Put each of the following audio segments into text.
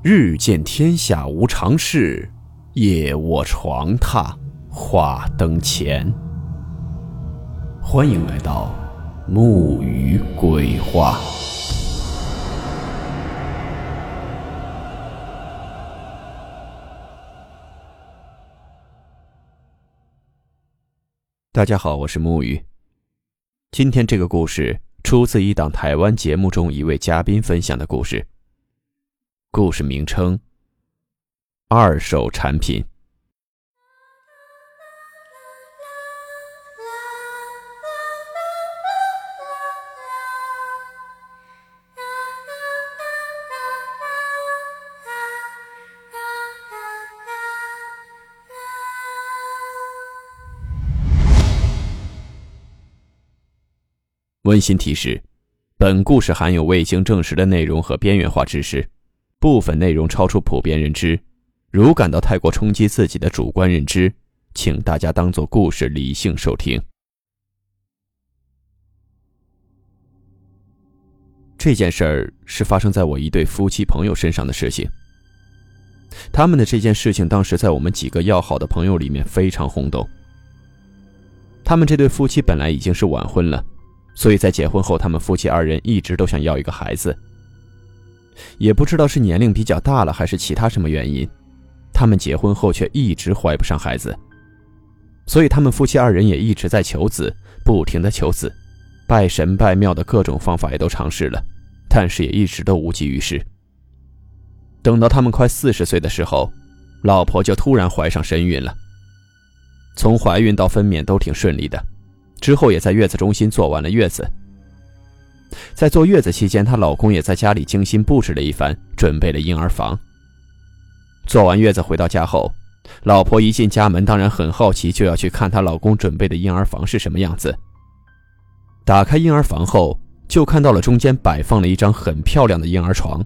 日见天下无常事，夜卧床榻话灯前。欢迎来到木鱼鬼话。大家好，我是木鱼。今天这个故事出自一档台湾节目中一位嘉宾分享的故事。故事名称：二手产品。温馨提示：本故事含有未经证实的内容和边缘化知识。部分内容超出普遍认知，如感到太过冲击自己的主观认知，请大家当做故事理性收听。这件事儿是发生在我一对夫妻朋友身上的事情。他们的这件事情当时在我们几个要好的朋友里面非常轰动。他们这对夫妻本来已经是晚婚了，所以在结婚后，他们夫妻二人一直都想要一个孩子。也不知道是年龄比较大了，还是其他什么原因，他们结婚后却一直怀不上孩子，所以他们夫妻二人也一直在求子，不停的求子，拜神拜庙的各种方法也都尝试了，但是也一直都无济于事。等到他们快四十岁的时候，老婆就突然怀上身孕了。从怀孕到分娩都挺顺利的，之后也在月子中心做完了月子。在坐月子期间，她老公也在家里精心布置了一番，准备了婴儿房。做完月子回到家后，老婆一进家门，当然很好奇，就要去看她老公准备的婴儿房是什么样子。打开婴儿房后，就看到了中间摆放了一张很漂亮的婴儿床，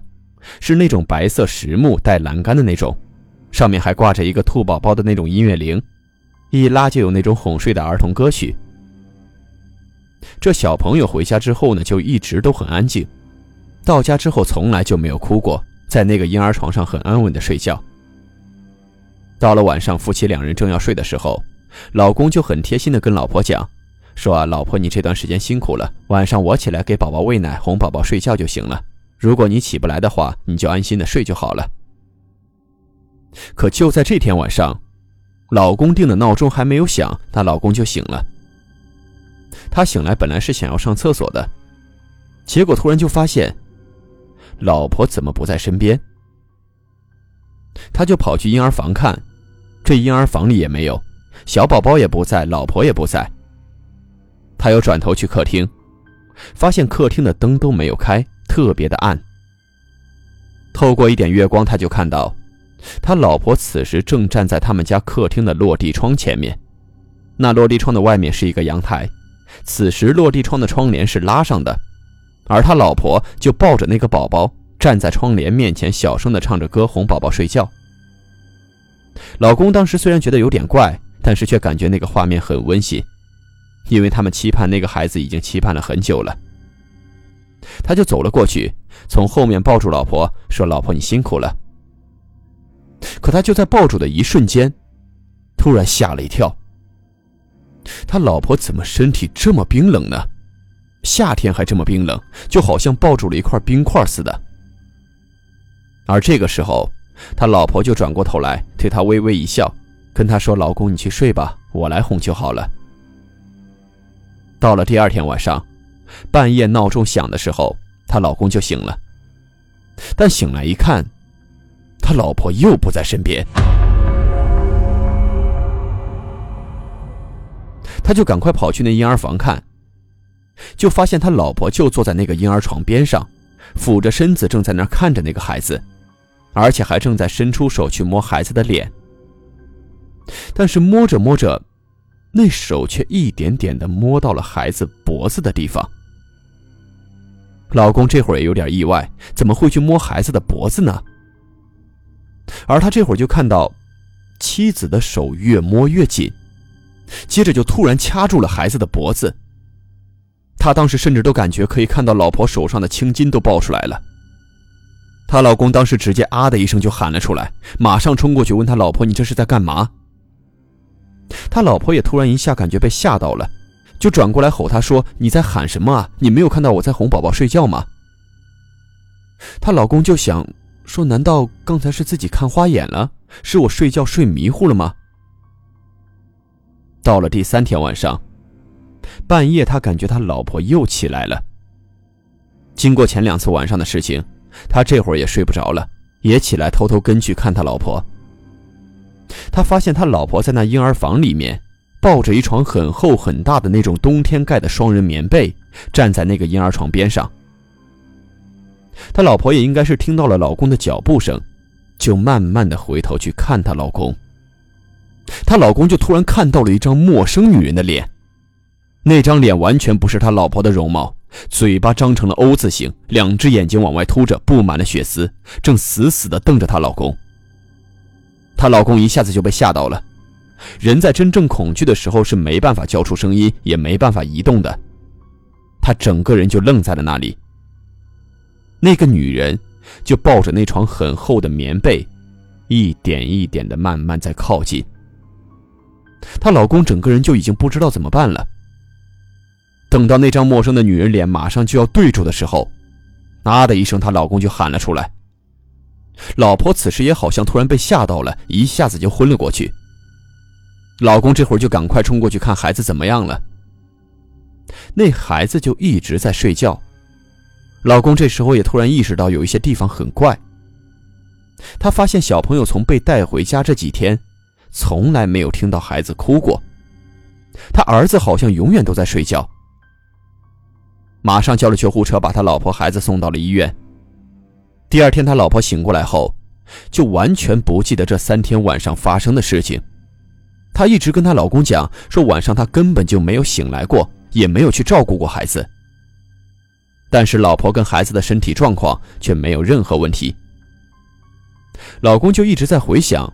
是那种白色实木带栏杆的那种，上面还挂着一个兔宝宝的那种音乐铃，一拉就有那种哄睡的儿童歌曲。这小朋友回家之后呢，就一直都很安静，到家之后从来就没有哭过，在那个婴儿床上很安稳的睡觉。到了晚上，夫妻两人正要睡的时候，老公就很贴心的跟老婆讲，说啊，老婆你这段时间辛苦了，晚上我起来给宝宝喂奶，哄宝宝睡觉就行了。如果你起不来的话，你就安心的睡就好了。可就在这天晚上，老公定的闹钟还没有响，她老公就醒了。他醒来本来是想要上厕所的，结果突然就发现，老婆怎么不在身边？他就跑去婴儿房看，这婴儿房里也没有，小宝宝也不在，老婆也不在。他又转头去客厅，发现客厅的灯都没有开，特别的暗。透过一点月光，他就看到，他老婆此时正站在他们家客厅的落地窗前面，那落地窗的外面是一个阳台。此时，落地窗的窗帘是拉上的，而他老婆就抱着那个宝宝站在窗帘面前，小声的唱着歌哄宝宝睡觉。老公当时虽然觉得有点怪，但是却感觉那个画面很温馨，因为他们期盼那个孩子已经期盼了很久了。他就走了过去，从后面抱住老婆，说：“老婆，你辛苦了。”可他就在抱住的一瞬间，突然吓了一跳。他老婆怎么身体这么冰冷呢？夏天还这么冰冷，就好像抱住了一块冰块似的。而这个时候，他老婆就转过头来对他微微一笑，跟他说：“老公，你去睡吧，我来哄就好了。”到了第二天晚上，半夜闹钟响的时候，她老公就醒了，但醒来一看，他老婆又不在身边。他就赶快跑去那婴儿房看，就发现他老婆就坐在那个婴儿床边上，俯着身子正在那看着那个孩子，而且还正在伸出手去摸孩子的脸。但是摸着摸着，那手却一点点的摸到了孩子脖子的地方。老公这会儿也有点意外，怎么会去摸孩子的脖子呢？而他这会儿就看到，妻子的手越摸越紧。接着就突然掐住了孩子的脖子。他当时甚至都感觉可以看到老婆手上的青筋都爆出来了。她老公当时直接啊的一声就喊了出来，马上冲过去问他老婆：“你这是在干嘛？”他老婆也突然一下感觉被吓到了，就转过来吼他说：“你在喊什么啊？你没有看到我在哄宝宝睡觉吗？”她老公就想说：“难道刚才是自己看花眼了？是我睡觉睡迷糊了吗？”到了第三天晚上，半夜他感觉他老婆又起来了。经过前两次晚上的事情，他这会儿也睡不着了，也起来偷偷跟去看他老婆。他发现他老婆在那婴儿房里面，抱着一床很厚很大的那种冬天盖的双人棉被，站在那个婴儿床边上。他老婆也应该是听到了老公的脚步声，就慢慢的回头去看她老公。她老公就突然看到了一张陌生女人的脸，那张脸完全不是他老婆的容貌，嘴巴张成了 O 字形，两只眼睛往外凸着，布满了血丝，正死死的瞪着她老公。她老公一下子就被吓到了，人在真正恐惧的时候是没办法叫出声音，也没办法移动的，他整个人就愣在了那里。那个女人就抱着那床很厚的棉被，一点一点的慢慢在靠近。她老公整个人就已经不知道怎么办了。等到那张陌生的女人脸马上就要对住的时候，啊的一声，她老公就喊了出来。老婆此时也好像突然被吓到了，一下子就昏了过去。老公这会儿就赶快冲过去看孩子怎么样了。那孩子就一直在睡觉。老公这时候也突然意识到有一些地方很怪。他发现小朋友从被带回家这几天，从来没有听到孩子哭过。他儿子好像永远都在睡觉。马上叫了救护车，把他老婆孩子送到了医院。第二天他老婆醒过来后，就完全不记得这三天晚上发生的事情。她一直跟她老公讲说，晚上她根本就没有醒来过，也没有去照顾过孩子。但是老婆跟孩子的身体状况却没有任何问题。老公就一直在回想，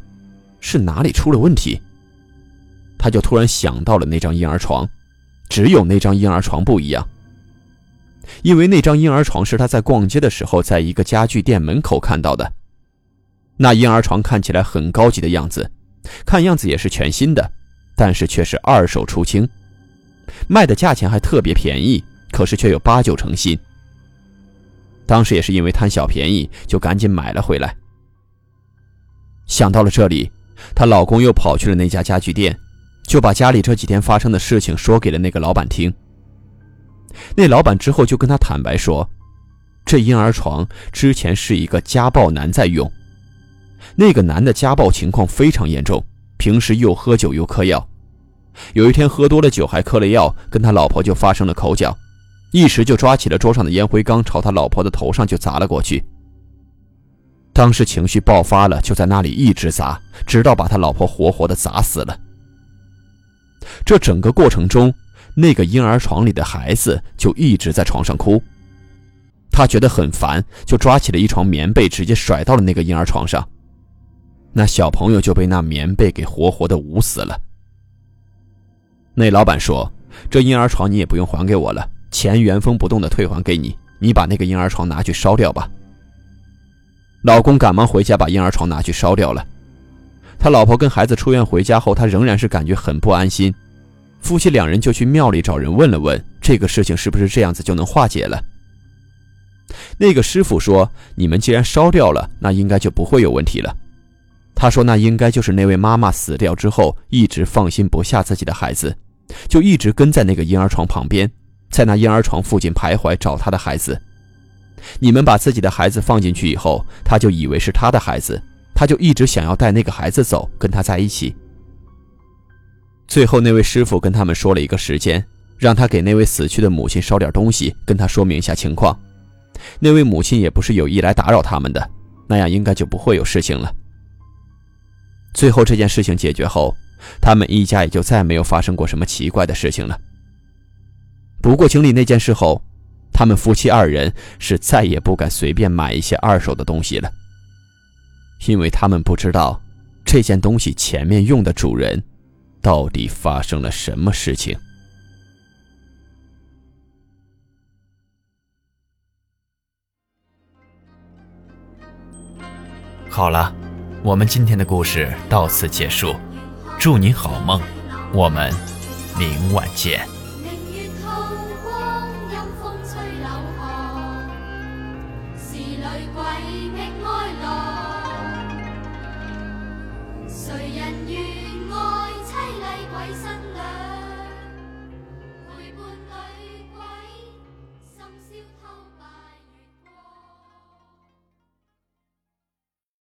是哪里出了问题。他就突然想到了那张婴儿床，只有那张婴儿床不一样。因为那张婴儿床是他在逛街的时候在一个家具店门口看到的。那婴儿床看起来很高级的样子，看样子也是全新的，但是却是二手出清，卖的价钱还特别便宜，可是却有八九成新。当时也是因为贪小便宜，就赶紧买了回来。想到了这里，她老公又跑去了那家家具店，就把家里这几天发生的事情说给了那个老板听。那老板之后就跟他坦白说，这婴儿床之前是一个家暴男在用，那个男的家暴情况非常严重，平时又喝酒又嗑药，有一天喝多了酒还嗑了药，跟他老婆就发生了口角。一时就抓起了桌上的烟灰缸，朝他老婆的头上就砸了过去。当时情绪爆发了，就在那里一直砸，直到把他老婆活活的砸死了。这整个过程中，那个婴儿床里的孩子就一直在床上哭。他觉得很烦，就抓起了一床棉被，直接甩到了那个婴儿床上。那小朋友就被那棉被给活活的捂死了。那老板说：“这婴儿床你也不用还给我了。”钱原封不动的退还给你，你把那个婴儿床拿去烧掉吧。老公赶忙回家把婴儿床拿去烧掉了。他老婆跟孩子出院回家后，他仍然是感觉很不安心。夫妻两人就去庙里找人问了问，这个事情是不是这样子就能化解了？那个师傅说：“你们既然烧掉了，那应该就不会有问题了。”他说：“那应该就是那位妈妈死掉之后，一直放心不下自己的孩子，就一直跟在那个婴儿床旁边。”在那婴儿床附近徘徊找他的孩子，你们把自己的孩子放进去以后，他就以为是他的孩子，他就一直想要带那个孩子走，跟他在一起。最后那位师傅跟他们说了一个时间，让他给那位死去的母亲烧点东西，跟他说明一下情况。那位母亲也不是有意来打扰他们的，那样应该就不会有事情了。最后这件事情解决后，他们一家也就再没有发生过什么奇怪的事情了。不过经历那件事后，他们夫妻二人是再也不敢随便买一些二手的东西了，因为他们不知道这件东西前面用的主人到底发生了什么事情。好了，我们今天的故事到此结束，祝你好梦，我们明晚见。谁人愿爱凄厉鬼新娘